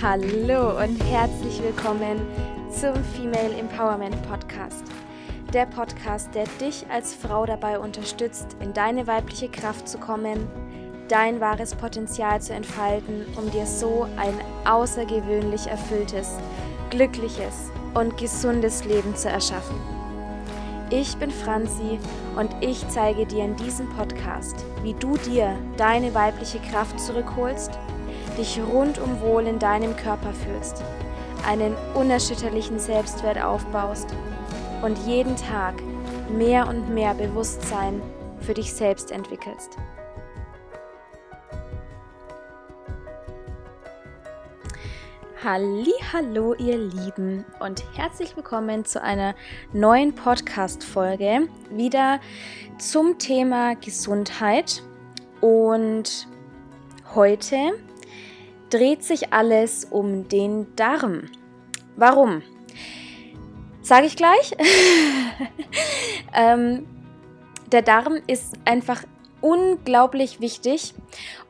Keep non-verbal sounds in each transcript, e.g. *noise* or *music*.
Hallo und herzlich willkommen zum Female Empowerment Podcast. Der Podcast, der dich als Frau dabei unterstützt, in deine weibliche Kraft zu kommen, dein wahres Potenzial zu entfalten, um dir so ein außergewöhnlich erfülltes, glückliches und gesundes Leben zu erschaffen. Ich bin Franzi und ich zeige dir in diesem Podcast, wie du dir deine weibliche Kraft zurückholst dich rundum wohl in deinem Körper fühlst, einen unerschütterlichen Selbstwert aufbaust und jeden Tag mehr und mehr Bewusstsein für dich selbst entwickelst. Hallo, ihr Lieben und herzlich willkommen zu einer neuen Podcast Folge wieder zum Thema Gesundheit und heute dreht sich alles um den Darm. Warum? Sage ich gleich. *laughs* ähm, der Darm ist einfach unglaublich wichtig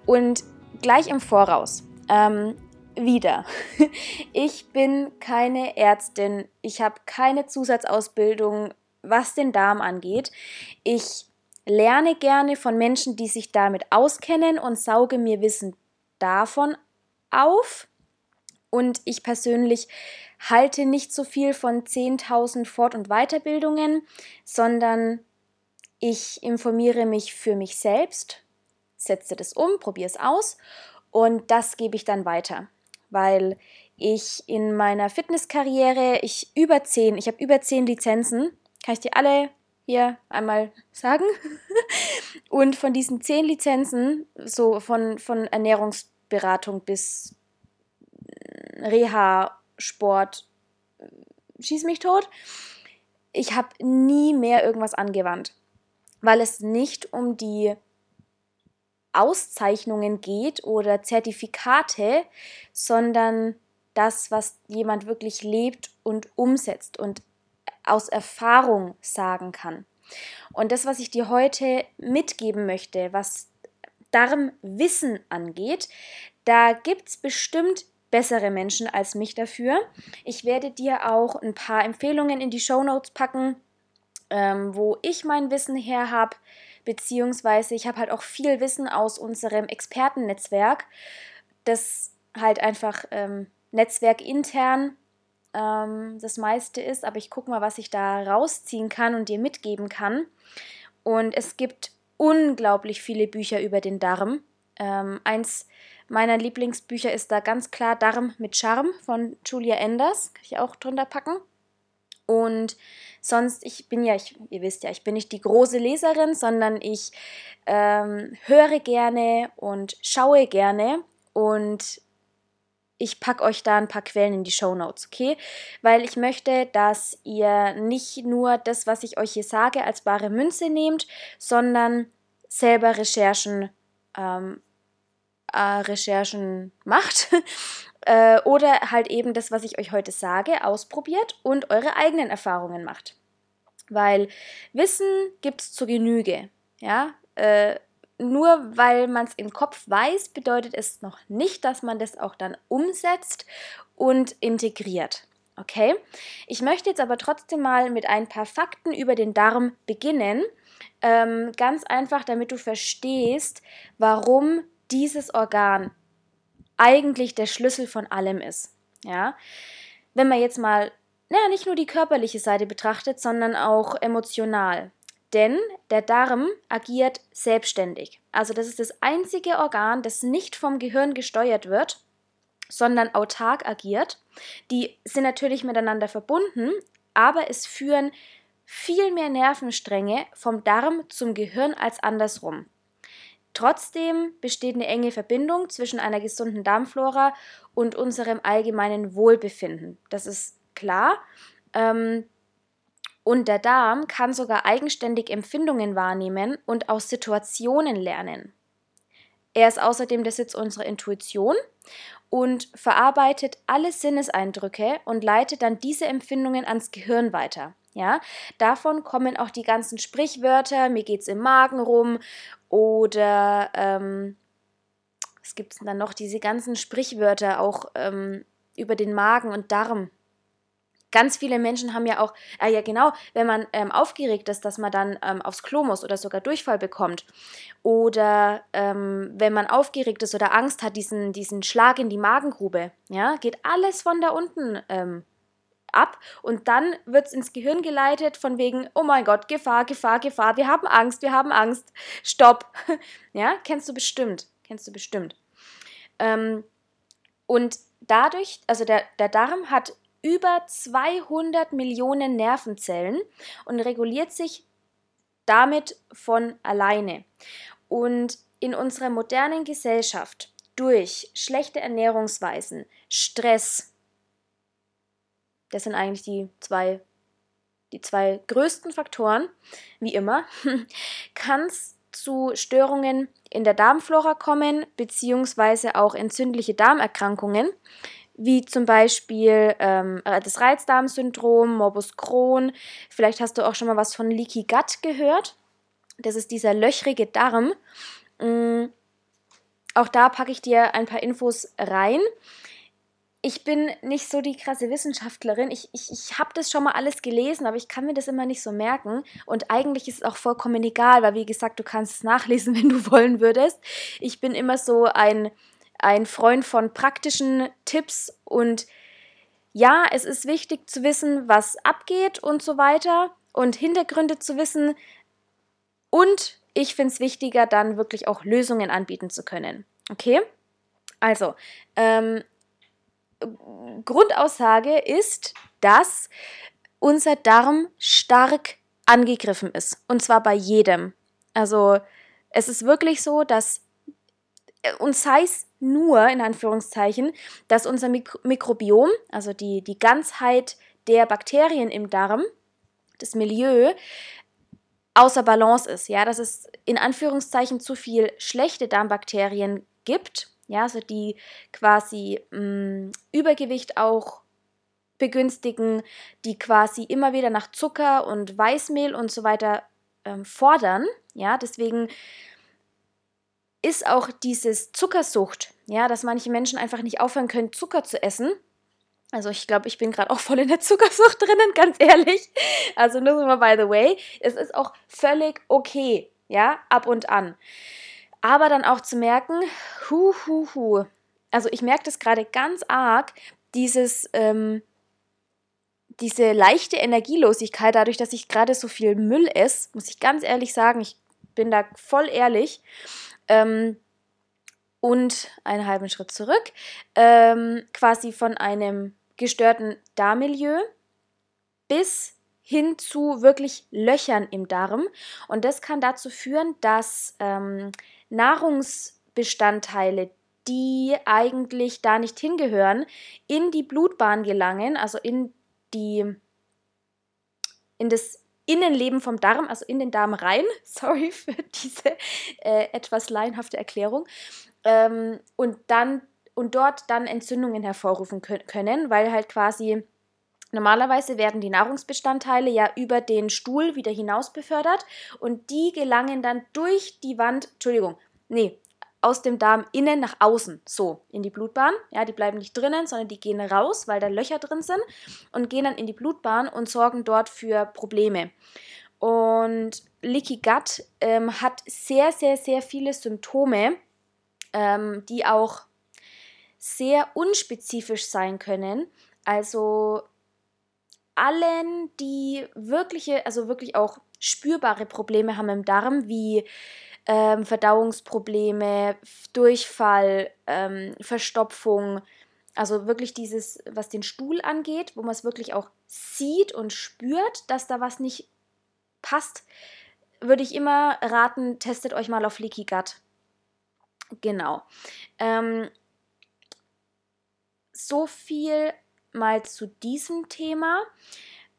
und gleich im Voraus. Ähm, wieder. *laughs* Ich bin keine Ärztin. Ich habe keine Zusatzausbildung, was den Darm angeht. Ich lerne gerne von Menschen, die sich damit auskennen und sauge mir Wissen davon auf. Und ich persönlich halte nicht so viel von 10.000 Fort- und Weiterbildungen, sondern ich informiere mich für mich selbst, setze das um, probiere es aus und das gebe ich dann weiter, weil ich in meiner Fitnesskarriere, ich über zehn, ich habe über zehn Lizenzen, kann ich dir alle hier einmal sagen. *laughs* und von diesen zehn Lizenzen, so von, von Ernährungs Beratung bis Reha, Sport, schieß mich tot. Ich habe nie mehr irgendwas angewandt, weil es nicht um die Auszeichnungen geht oder Zertifikate, sondern das, was jemand wirklich lebt und umsetzt und aus Erfahrung sagen kann. Und das, was ich dir heute mitgeben möchte, was Darmwissen angeht, da gibt es bestimmt bessere Menschen als mich dafür. Ich werde dir auch ein paar Empfehlungen in die Show Notes packen, ähm, wo ich mein Wissen her habe, beziehungsweise ich habe halt auch viel Wissen aus unserem Expertennetzwerk, das halt einfach ähm, netzwerkintern ähm, das meiste ist, aber ich gucke mal, was ich da rausziehen kann und dir mitgeben kann. Und es gibt unglaublich viele Bücher über den Darm. Ähm, eins meiner Lieblingsbücher ist da ganz klar Darm mit Charme von Julia Enders. Kann ich auch drunter packen. Und sonst, ich bin ja, ich, ihr wisst ja, ich bin nicht die große Leserin, sondern ich ähm, höre gerne und schaue gerne und ich packe euch da ein paar Quellen in die Show Notes, okay? Weil ich möchte, dass ihr nicht nur das, was ich euch hier sage, als bare Münze nehmt, sondern selber Recherchen, ähm, äh, Recherchen macht. *laughs* äh, oder halt eben das, was ich euch heute sage, ausprobiert und eure eigenen Erfahrungen macht. Weil Wissen gibt es zur Genüge. Ja, äh, nur weil man es im Kopf weiß, bedeutet es noch nicht, dass man das auch dann umsetzt und integriert. Okay? Ich möchte jetzt aber trotzdem mal mit ein paar Fakten über den Darm beginnen. Ähm, ganz einfach, damit du verstehst, warum dieses Organ eigentlich der Schlüssel von allem ist. Ja? Wenn man jetzt mal, naja, nicht nur die körperliche Seite betrachtet, sondern auch emotional. Denn der Darm agiert selbstständig. Also das ist das einzige Organ, das nicht vom Gehirn gesteuert wird, sondern autark agiert. Die sind natürlich miteinander verbunden, aber es führen viel mehr Nervenstränge vom Darm zum Gehirn als andersrum. Trotzdem besteht eine enge Verbindung zwischen einer gesunden Darmflora und unserem allgemeinen Wohlbefinden. Das ist klar. Ähm, Und der Darm kann sogar eigenständig Empfindungen wahrnehmen und aus Situationen lernen. Er ist außerdem der Sitz unserer Intuition und verarbeitet alle Sinneseindrücke und leitet dann diese Empfindungen ans Gehirn weiter. Ja, davon kommen auch die ganzen Sprichwörter, mir geht's im Magen rum oder ähm, was gibt's denn dann noch? Diese ganzen Sprichwörter auch ähm, über den Magen und Darm. Ganz viele Menschen haben ja auch, äh, ja genau, wenn man ähm, aufgeregt ist, dass man dann ähm, aufs Klo muss oder sogar Durchfall bekommt. Oder ähm, wenn man aufgeregt ist oder Angst hat, diesen, diesen Schlag in die Magengrube. Ja, geht alles von da unten ähm, ab und dann wird es ins Gehirn geleitet von wegen, oh mein Gott, Gefahr, Gefahr, Gefahr, wir haben Angst, wir haben Angst, stopp. *laughs* ja, kennst du bestimmt, kennst du bestimmt. Ähm, und dadurch, also der, der Darm hat über 200 Millionen Nervenzellen und reguliert sich damit von alleine. Und in unserer modernen Gesellschaft durch schlechte Ernährungsweisen, Stress, das sind eigentlich die zwei, die zwei größten Faktoren, wie immer, *laughs* kann es zu Störungen in der Darmflora kommen, beziehungsweise auch entzündliche Darmerkrankungen, wie zum Beispiel ähm, das Reizdarmsyndrom, Morbus Crohn. Vielleicht hast du auch schon mal was von Leaky Gut gehört. Das ist dieser löchrige Darm. Ähm, auch da packe ich dir ein paar Infos rein. Ich bin nicht so die krasse Wissenschaftlerin. Ich, ich, ich habe das schon mal alles gelesen, aber ich kann mir das immer nicht so merken. Und eigentlich ist es auch vollkommen egal, weil wie gesagt, du kannst es *laughs* nachlesen, wenn du wollen würdest. Ich bin immer so ein ein Freund von praktischen Tipps und ja, es ist wichtig zu wissen, was abgeht und so weiter und Hintergründe zu wissen. Und ich finde es wichtiger, dann wirklich auch Lösungen anbieten zu können. Okay? Also, ähm, Grundaussage ist, dass unser Darm stark angegriffen ist. Und zwar bei jedem. Also, es ist wirklich so, dass äh, und sei es nur, in Anführungszeichen, dass unser Mik Mikrobiom, also die, die Ganzheit der Bakterien im Darm, das Milieu, außer Balance ist. Ja, dass es in Anführungszeichen zu viel schlechte Darmbakterien gibt, ja, also die quasi mh, mm, Übergewicht auch begünstigen, die quasi immer wieder nach Zucker und Weißmehl und so weiter ähm, fordern. Ja, deswegen ist auch dieses Zuckersucht, ja, dass manche Menschen einfach nicht aufhören können, Zucker zu essen. Also ich glaube, ich bin gerade auch voll in der Zuckersucht *laughs* drinnen, ganz ehrlich. Also nur so mal by the way, es ist auch völlig okay, ja, ab und an. Aber dann auch zu merken, hu, hu, hu. Also ich merke das gerade ganz arg, dieses, ähm, diese leichte Energielosigkeit, dadurch, dass ich gerade so viel Müll esse, muss ich ganz ehrlich sagen, ich bin da voll ehrlich. Ähm, und einen halben Schritt zurück, ähm, quasi von einem gestörten Darmmilieu bis hin zu wirklich Löchern im Darm. Und das kann dazu führen, dass ähm, Nahrungsbestandteile, die eigentlich da nicht hingehören, in die Blutbahn gelangen, also in die in das Innenleben vom Darm, also in den Darm rein. *laughs* Sorry für diese äh, etwas laienhafte Erklärung. Ähm, und dann und dort dann Entzündungen hervorrufen können, weil halt quasi Normalerweise werden die Nahrungsbestandteile ja über den Stuhl wieder hinaus befördert und die gelangen dann durch die Wand, Entschuldigung, nee, aus dem Darm innen nach außen, so in die Blutbahn. Ja, die bleiben nicht drinnen, sondern die gehen raus, weil da Löcher drin sind und gehen dann in die Blutbahn und sorgen dort für Probleme. Und Leaky Gut ähm, hat sehr, sehr, sehr viele Symptome, ähm, die auch sehr unspezifisch sein können. Also allen, die wirkliche, also wirklich auch spürbare Probleme haben im Darm, wie ähm, Verdauungsprobleme, Durchfall, ähm, Verstopfung. Also wirklich dieses, was den Stuhl angeht, wo man es wirklich auch sieht und spürt, dass da was nicht passt, würde ich immer raten, testet euch mal auf Leaky Gut. Genau. Ähm, so viel mal zu diesem Thema.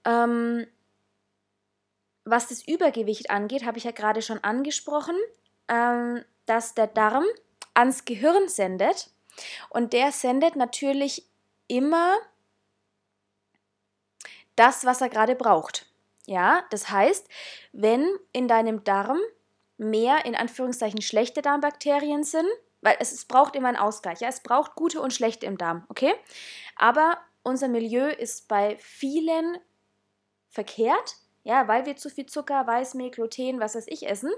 Ähm, was das Übergewicht angeht, habe ich ja gerade schon angesprochen, ähm, dass der Darm ans Gehirn sendet und der sendet natürlich immer das, was er gerade braucht. Ja, das heißt, wenn in deinem Darm mehr in Anführungszeichen schlechte Darmbakterien sind, weil es, es braucht immer einen Ausgleich. Ja, es braucht gute und schlechte im Darm, okay? Aber unser Milieu ist bei vielen verkehrt, ja, weil wir zu viel Zucker, Weißmehl, Gluten, was weiß ich essen.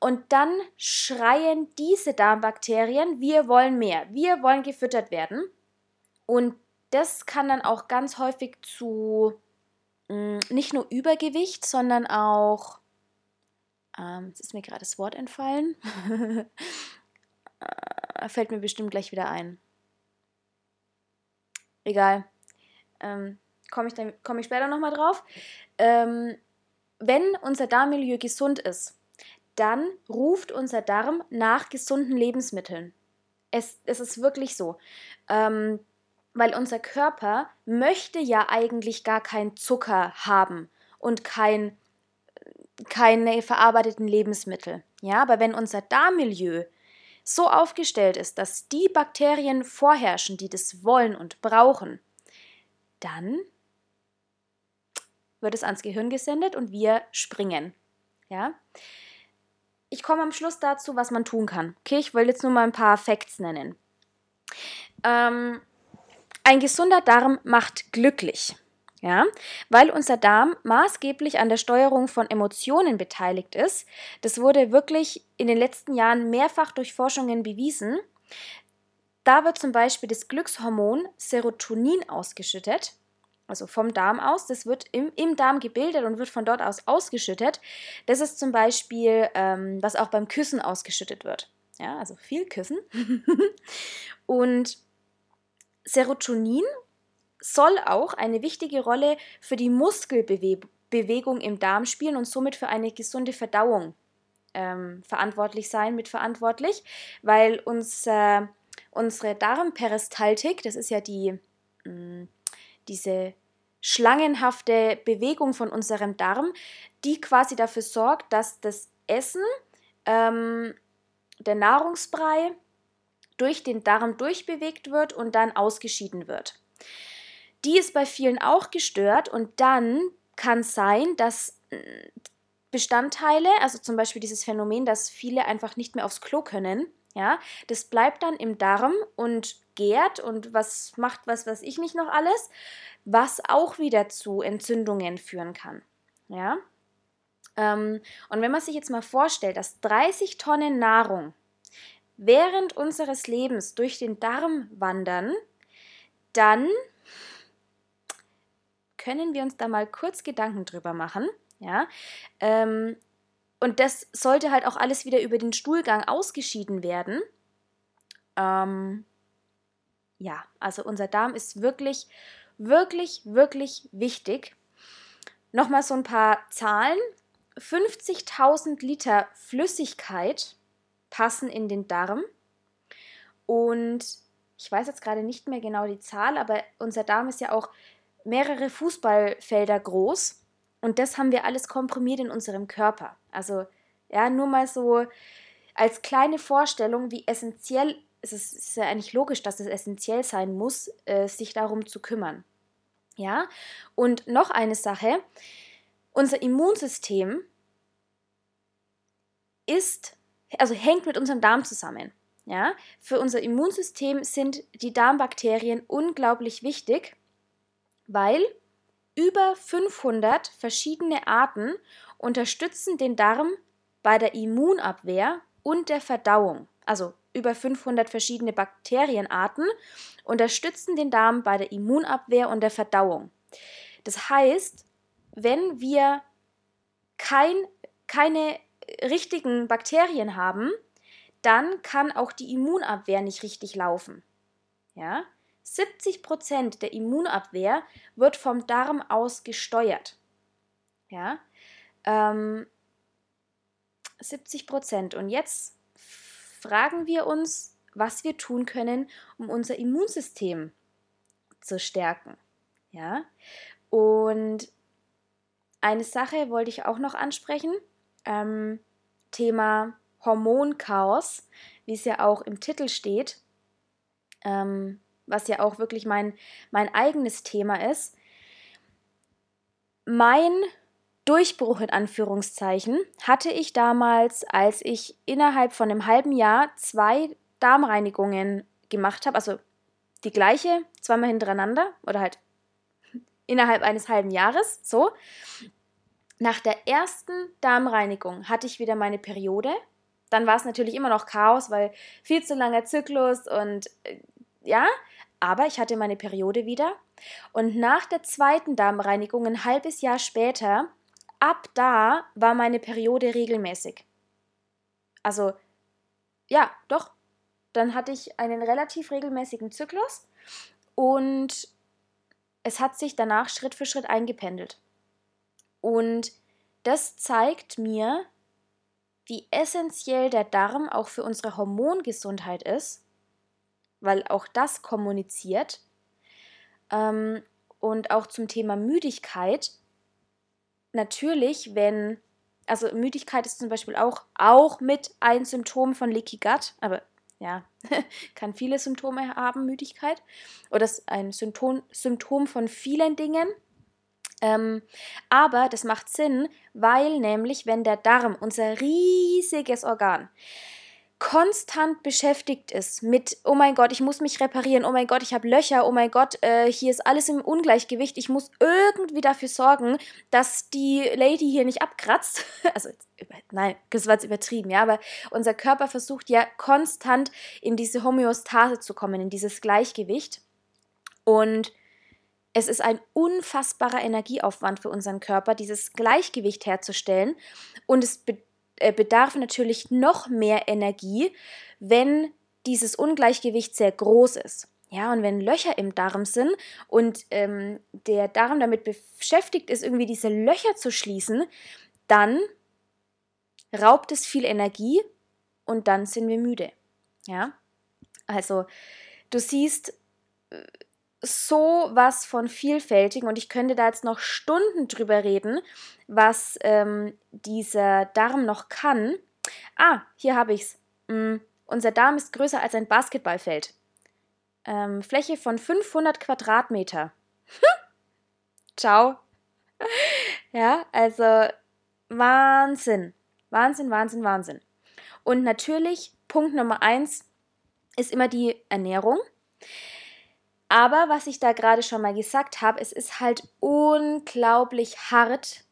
Und dann schreien diese Darmbakterien, wir wollen mehr, wir wollen gefüttert werden. Und das kann dann auch ganz häufig zu mh, mm, nicht nur Übergewicht, sondern auch, ähm, jetzt ist mir gerade das Wort entfallen, *laughs* äh, fällt mir bestimmt gleich wieder ein. Egal. Ähm, Komme ich, komm ich später nochmal drauf. Ähm, wenn unser Darmmilieu gesund ist, dann ruft unser Darm nach gesunden Lebensmitteln. Es, es ist wirklich so. Ähm, weil unser Körper möchte ja eigentlich gar keinen Zucker haben und kein, keine verarbeiteten Lebensmittel. Ja, aber wenn unser Darmmilieu so aufgestellt ist, dass die Bakterien vorherrschen, die das wollen und brauchen, dann wird es ans Gehirn gesendet und wir springen. Ja? Ich komme am Schluss dazu, was man tun kann. Okay, ich will jetzt nur mal ein paar Facts nennen. Ähm, ein gesunder Darm macht glücklich. Ja, weil unser Darm maßgeblich an der Steuerung von Emotionen beteiligt ist. Das wurde wirklich in den letzten Jahren mehrfach durch Forschungen bewiesen. Da wird zum Beispiel das Glückshormon Serotonin ausgeschüttet, also vom Darm aus. Das wird im, im Darm gebildet und wird von dort aus ausgeschüttet. Das ist zum Beispiel, ähm, was auch beim Küssen ausgeschüttet wird. Ja, also viel Küssen. *laughs* und Serotonin soll auch eine wichtige Rolle für die Muskelbewegung im Darm spielen und somit für eine gesunde Verdauung ähm, verantwortlich sein, mitverantwortlich, weil uns, äh, unsere Darmperistaltik, das ist ja die, mh, mm, diese schlangenhafte Bewegung von unserem Darm, die quasi dafür sorgt, dass das Essen, ähm, der Nahrungsbrei, durch den Darm durchbewegt wird und dann ausgeschieden wird. Die ist bei vielen auch gestört und dann kann sein, dass äh, Bestandteile, also zum Beispiel dieses Phänomen, dass viele einfach nicht mehr aufs Klo können, ja, das bleibt dann im Darm und gärt und was macht was, was ich nicht noch alles, was auch wieder zu Entzündungen führen kann, ja. Ähm, und wenn man sich jetzt mal vorstellt, dass 30 Tonnen Nahrung während unseres Lebens durch den Darm wandern, dann können wir uns da mal kurz Gedanken drüber machen. Ja, ähm, und das sollte halt auch alles wieder über den Stuhlgang ausgeschieden werden. Ähm, ja, also unser Darm ist wirklich, wirklich, wirklich wichtig. Nochmal so ein paar Zahlen. 50.000 Liter Flüssigkeit passen in den Darm. Und ich weiß jetzt gerade nicht mehr genau die Zahl, aber unser Darm ist ja auch mehrere Fußballfelder groß. Und das haben wir alles komprimiert in unserem Körper. Also ja, nur mal so als kleine Vorstellung, wie essentiell es ist, ist ja eigentlich logisch, dass es essentiell sein muss, äh, sich darum zu kümmern. Ja, und noch eine Sache: Unser Immunsystem ist also hängt mit unserem Darm zusammen. Ja? Für unser Immunsystem sind die Darmbakterien unglaublich wichtig, weil über 500 verschiedene Arten unterstützen den Darm bei der Immunabwehr und der Verdauung. Also über 500 verschiedene Bakterienarten unterstützen den Darm bei der Immunabwehr und der Verdauung. Das heißt, wenn wir kein, keine richtigen Bakterien haben, dann kann auch die Immunabwehr nicht richtig laufen. Ja? 70% der Immunabwehr wird vom Darm aus gesteuert. Ja? Ähm, 70% Und jetzt fragen wir uns, was wir tun können, um unser Immunsystem zu stärken. Ja? Und eine Sache wollte ich auch noch ansprechen. Ähm, Thema Hormonchaos, wie es ja auch im Titel steht, ähm, was ja auch wirklich mein, mein eigenes Thema ist. Mein Durchbruch in Anführungszeichen hatte ich damals, als ich innerhalb von einem halben Jahr zwei Darmreinigungen gemacht habe, also die gleiche, zweimal hintereinander oder halt *laughs* innerhalb eines halben Jahres, so. Nach der ersten Darmreinigung hatte ich wieder meine Periode. Dann war es natürlich immer noch Chaos, weil viel zu langer Zyklus und äh, ja, aber ich hatte meine Periode wieder. Und nach der zweiten Darmreinigung, ein halbes Jahr später, ab da war meine Periode regelmäßig. Also, ja, doch. Dann hatte ich einen relativ regelmäßigen Zyklus und es hat sich danach Schritt für Schritt eingependelt. Und das zeigt mir, wie essentiell der Darm auch für unsere Hormongesundheit ist, weil auch das kommuniziert. Ähm, und auch zum Thema Müdigkeit. Natürlich, wenn, also Müdigkeit ist zum Beispiel auch, auch mit ein Symptom von Leaky Gut, aber ja, *laughs* kann viele Symptome haben, Müdigkeit. Oder ist ein Symptom, Symptom von vielen Dingen. Ähm, aber das macht Sinn, weil nämlich, wenn der Darm, unser riesiges Organ, konstant beschäftigt ist mit, oh mein Gott, ich muss mich reparieren, oh mein Gott, ich habe Löcher, oh mein Gott, äh, hier ist alles im Ungleichgewicht, ich muss irgendwie dafür sorgen, dass die Lady hier nicht abkratzt. *laughs* Also, nein, das war jetzt übertrieben, ja, aber unser Körper versucht ja konstant in diese Homöostase zu kommen, in dieses Gleichgewicht. Und es ist ein unfassbarer Energieaufwand für unseren Körper, dieses Gleichgewicht herzustellen. Und es bedeutet, bedarf natürlich noch mehr Energie, wenn dieses Ungleichgewicht sehr groß ist. Ja, und wenn Löcher im Darm sind und ähm, der Darm damit beschäftigt ist, irgendwie diese Löcher zu schließen, dann raubt es viel Energie und dann sind wir müde. Ja, also du siehst, äh, so was von vielfältig und ich könnte da jetzt noch Stunden drüber reden, was ähm, dieser Darm noch kann. Ah, hier habe ich es. Mm, unser Darm ist größer als ein Basketballfeld. Ähm, Fläche von 500 Quadratmeter. *laughs* Ciao. *laughs* ja, also Wahnsinn. Wahnsinn, Wahnsinn, Wahnsinn. Und natürlich, Punkt Nummer eins ist immer die Ernährung. Aber was ich da gerade schon mal gesagt habe, es ist halt unglaublich hart,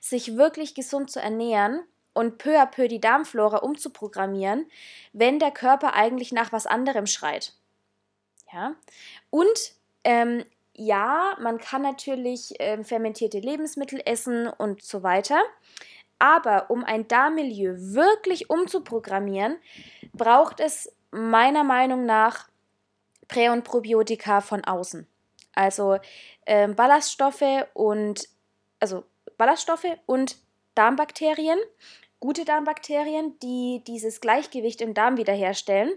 sich wirklich gesund zu ernähren und peu à peu die Darmflora umzuprogrammieren, wenn der Körper eigentlich nach was anderem schreit. Ja? Und ähm, ja, man kann natürlich ähm, fermentierte Lebensmittel essen und so weiter. Aber um ein Darmmilieu wirklich umzuprogrammieren, braucht es meiner Meinung nach Prä- und Probiotika von außen. Also ähm, Ballaststoffe und also Ballaststoffe und Darmbakterien, gute Darmbakterien, die dieses Gleichgewicht im Darm wiederherstellen.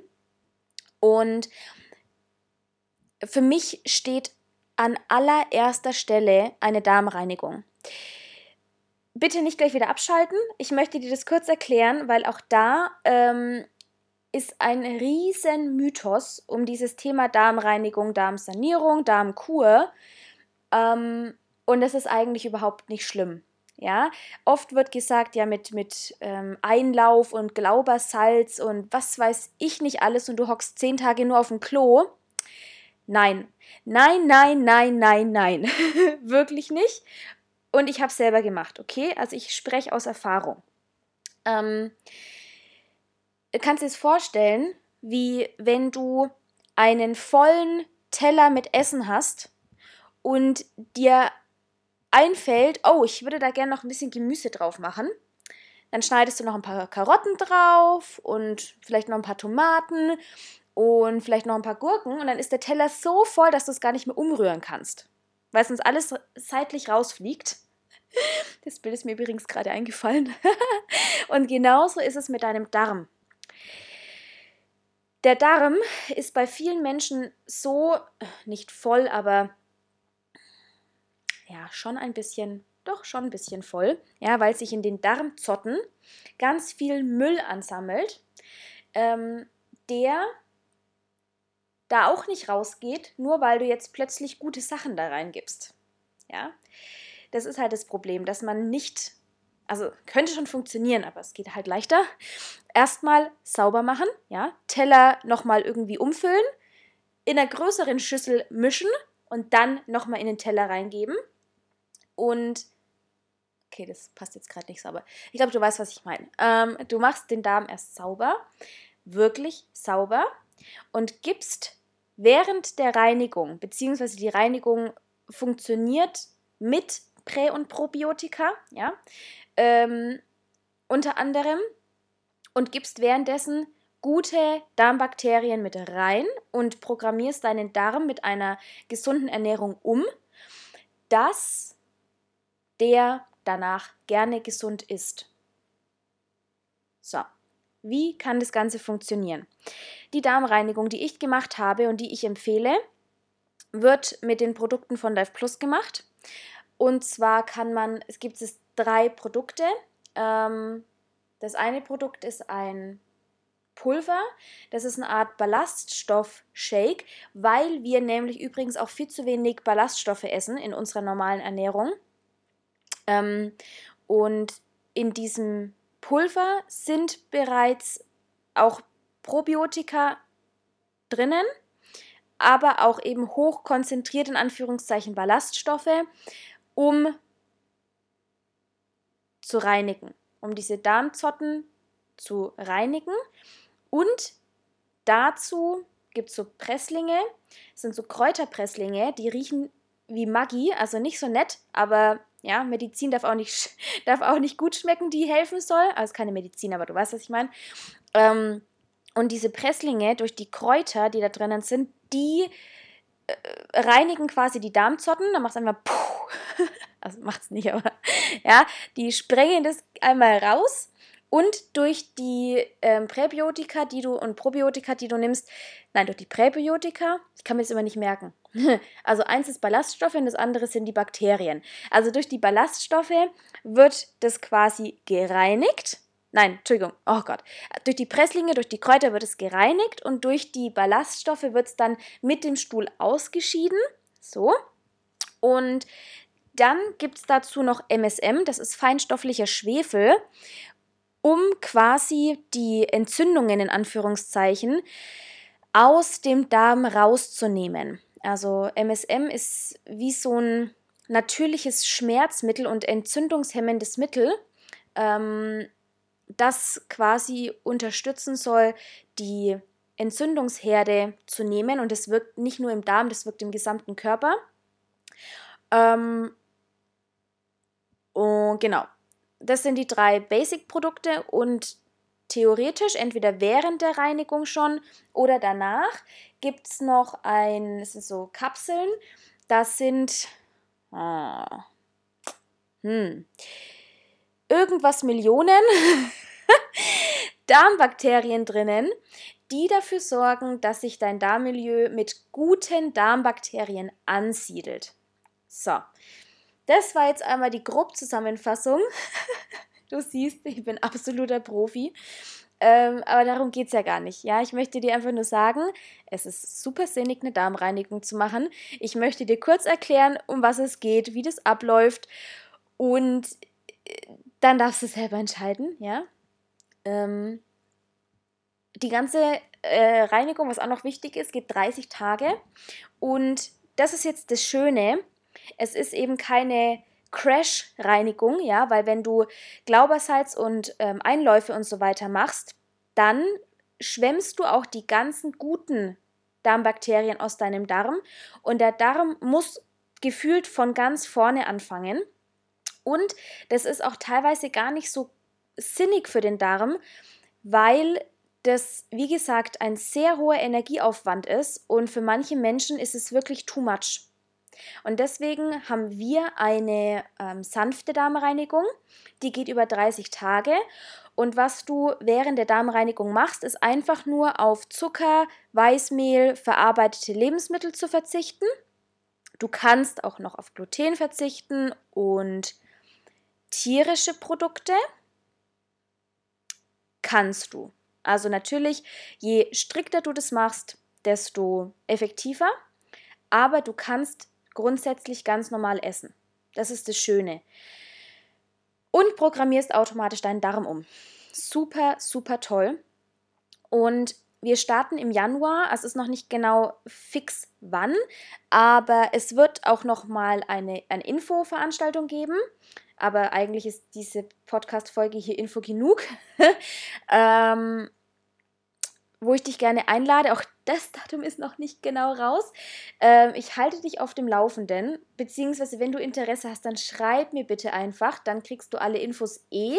Und für mich steht an allererster Stelle eine Darmreinigung. Bitte nicht gleich wieder abschalten. Ich möchte dir das kurz erklären, weil auch da ähm, ist ein riesen Mythos um dieses Thema Darmreinigung, Darmsanierung, Darmkur. Ähm, und das ist eigentlich überhaupt nicht schlimm. Ja, oft wird gesagt, ja, mit, mit ähm, Einlauf und Glaubersalz und was weiß ich nicht alles und du hockst zehn Tage nur auf dem Klo. Nein, nein, nein, nein, nein, nein. *laughs* Wirklich nicht. Und ich habe es selber gemacht, okay? Also ich spreche aus Erfahrung. Ähm, kannst dir es vorstellen, wie wenn du einen vollen Teller mit Essen hast und dir einfällt, oh, ich würde da gerne noch ein bisschen Gemüse drauf machen. Dann schneidest du noch ein paar Karotten drauf und vielleicht noch ein paar Tomaten und vielleicht noch ein paar Gurken und dann ist der Teller so voll, dass du es gar nicht mehr umrühren kannst, weil sonst alles seitlich rausfliegt. Das Bild ist mir übrigens gerade eingefallen. *laughs* und genauso ist es mit deinem Darm. Der Darm ist bei vielen Menschen so, nicht voll, aber ja, schon ein bisschen doch schon ein bisschen voll, ja, weil sich in den Darmzotten ganz viel Müll ansammelt, ähm, der da auch nicht rausgeht, nur weil du jetzt plötzlich gute Sachen da reingibst. Ja, das ist halt das Problem, dass man nicht, also könnte schon funktionieren, aber es geht halt leichter. Erstmal sauber machen, ja, Teller nochmal irgendwie umfüllen, in einer größeren Schüssel mischen und dann nochmal in den Teller reingeben. Und okay, das passt jetzt gerade nicht sauber. Ich glaube, du weißt, was ich meine. Ähm, du machst den Darm erst sauber, wirklich sauber und gibst während der Reinigung, beziehungsweise die Reinigung funktioniert mit Prä- und Probiotika, ja, ähm, unter anderem, und gibst währenddessen gute Darmbakterien mit rein und programmierst deinen Darm mit einer gesunden Ernährung um, dass der danach gerne gesund ist. So, wie kann das Ganze funktionieren? Die Darmreinigung, die ich gemacht habe und die ich empfehle, wird mit den Produkten von Life Plus gemacht. Und zwar kann man, es gibt es drei Produkte. Ähm, das eine Produkt ist ein Pulver. Das ist eine Art Ballaststoff-Shake, weil wir nämlich übrigens auch viel zu wenig Ballaststoffe essen in unserer normalen Ernährung. Ähm, und in diesem Pulver sind bereits auch Probiotika drinnen, aber auch eben hochkonzentriert in Anführungszeichen Ballaststoffe, um zu reinigen, um diese Darmzotten zu reinigen. Und dazu gibt es so Presslinge, das sind so Kräuterpresslinge, die riechen wie Maggi, also nicht so nett, aber ja, Medizin darf auch nicht, *laughs* darf auch nicht gut schmecken, die helfen soll. Also keine Medizin, aber du weißt, was ich meine. Ähm, und diese Presslinge durch die Kräuter, die da drinnen sind, die äh, reinigen quasi die Darmzotten. Dann macht es einfach *laughs* puh. Also macht es nicht, *laughs* aber ja, die sprengen das einmal raus und durch die ähm, Präbiotika, die du und Probiotika, die du nimmst, nein, durch die Präbiotika, ich kann mir das immer nicht merken. *laughs* Also eins ist Ballaststoffe und das andere sind die Bakterien. Also durch die Ballaststoffe wird das quasi gereinigt. Nein, Entschuldigung, oh Gott. Durch die Presslinge, durch die Kräuter wird es gereinigt und durch die Ballaststoffe wird es dann mit dem Stuhl ausgeschieden. So. Und dann gibt es dazu noch MSM, das ist feinstofflicher Schwefel um quasi die Entzündungen in Anführungszeichen aus dem Darm rauszunehmen. Also MSM ist wie so ein natürliches Schmerzmittel und entzündungshemmendes Mittel, ähm, das quasi unterstützen soll, die Entzündungsherde zu nehmen. Und das wirkt nicht nur im Darm, das wirkt im gesamten Körper. Ähm, und genau, das sind die drei Basic-Produkte und theoretisch entweder während der Reinigung schon oder danach gibt es noch ein, das sind so Kapseln, das sind ah, hm, irgendwas Millionen *laughs* Darmbakterien drinnen, die dafür sorgen, dass sich dein Darmmilieu mit guten Darmbakterien ansiedelt. So, das war jetzt einmal die Grobzusammenfassung. *laughs* du siehst, ich bin absoluter Profi. Ähm, aber darum geht es ja gar nicht. Ja, ich möchte dir einfach nur sagen, es ist super sinnig, eine Darmreinigung zu machen. Ich möchte dir kurz erklären, um was es geht, wie das abläuft. Und äh, dann darfst du selber entscheiden, ja. Ähm, die ganze äh, Reinigung, was auch noch wichtig ist, geht 30 Tage. Und das ist jetzt das Schöne. Es ist eben keine Crash-Reinigung, ja, weil wenn du Glaubersalz und ähm, Einläufe und so weiter machst, dann schwemmst du auch die ganzen guten Darmbakterien aus deinem Darm und der Darm muss gefühlt von ganz vorne anfangen. Und das ist auch teilweise gar nicht so sinnig für den Darm, weil das, wie gesagt, ein sehr hoher Energieaufwand ist und für manche Menschen ist es wirklich too much. Und deswegen haben wir eine ähm, sanfte Darmreinigung, die geht über 30 Tage. Und was du während der Darmreinigung machst, ist einfach nur auf Zucker, Weißmehl, verarbeitete Lebensmittel zu verzichten. Du kannst auch noch auf Gluten verzichten und tierische Produkte kannst du. Also natürlich, je strikter du das machst, desto effektiver. Aber du kannst grundsätzlich ganz normal essen. Das ist das Schöne. Und programmierst automatisch deinen Darm um. Super, super toll. Und wir starten im Januar, es ist noch nicht genau fix wann, aber es wird auch noch mal eine, eine Infoveranstaltung geben. Aber eigentlich ist diese Podcast-Folge hier Info genug. *laughs* ähm, wo ich dich gerne einlade. Auch das Datum ist noch nicht genau raus. Ähm, ich halte dich auf dem Laufenden, beziehungsweise wenn du Interesse hast, dann schreib mir bitte einfach, dann kriegst du alle Infos eh.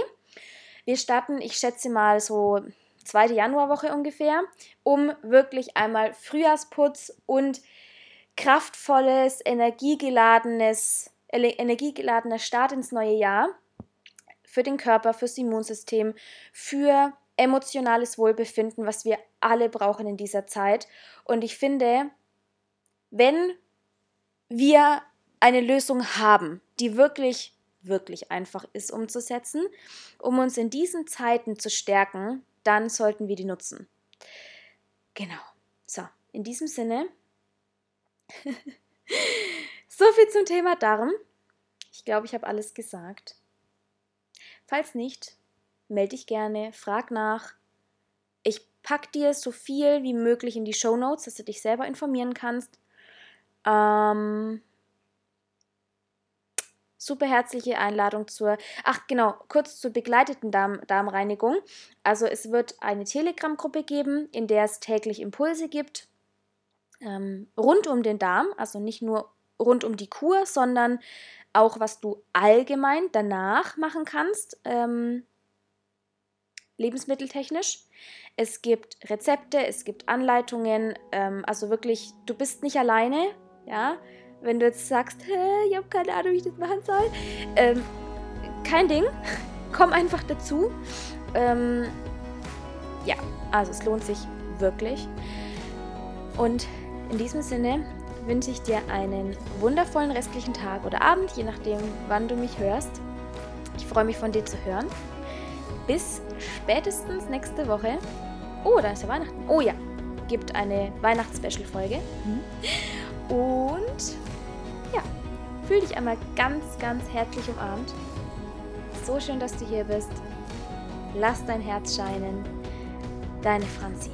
Wir starten, ich schätze mal so zweite Januarwoche ungefähr, um wirklich einmal Frühjahrsputz und kraftvolles, energiegeladenes, energiegeladener Start ins neue Jahr für den Körper, fürs Immunsystem, für emotionales Wohlbefinden, was wir alle brauchen in dieser Zeit. Und ich finde, wenn wir eine Lösung haben, die wirklich, wirklich einfach ist umzusetzen, um uns in diesen Zeiten zu stärken, dann sollten wir die nutzen. Genau. So, in diesem Sinne, *laughs* so viel zum Thema Darm. Ich glaube, ich habe alles gesagt. Falls nicht, melde dich gerne, frag nach. Pack dir so viel wie möglich in die Show Notes, dass du dich selber informieren kannst. Ähm, super herzliche Einladung zur, ach genau, kurz zur begleiteten Darm, Darmreinigung. Also es wird eine Telegram-Gruppe geben, in der es täglich Impulse gibt, ähm, rund um den Darm, also nicht nur rund um die Kur, sondern auch was du allgemein danach machen kannst. Ähm, lebensmitteltechnisch. Es gibt Rezepte, es gibt Anleitungen, ähm, also wirklich, du bist nicht alleine, ja. Wenn du jetzt sagst, ich habe keine Ahnung, wie ich das machen soll, ähm, kein Ding, *laughs* komm einfach dazu. Ähm, ja, also es lohnt sich wirklich. Und in diesem Sinne wünsche ich dir einen wundervollen restlichen Tag oder Abend, je nachdem, wann du mich hörst. Ich freue mich von dir zu hören. Bis spätestens nächste Woche. Oh, da ist ja Weihnachten. Oh ja, gibt eine Weihnachts-Special-Folge. Mhm. Und ja, fühl dich einmal ganz, ganz herzlich umarmt. So schön, dass du hier bist. Lass dein Herz scheinen. Deine Franzi.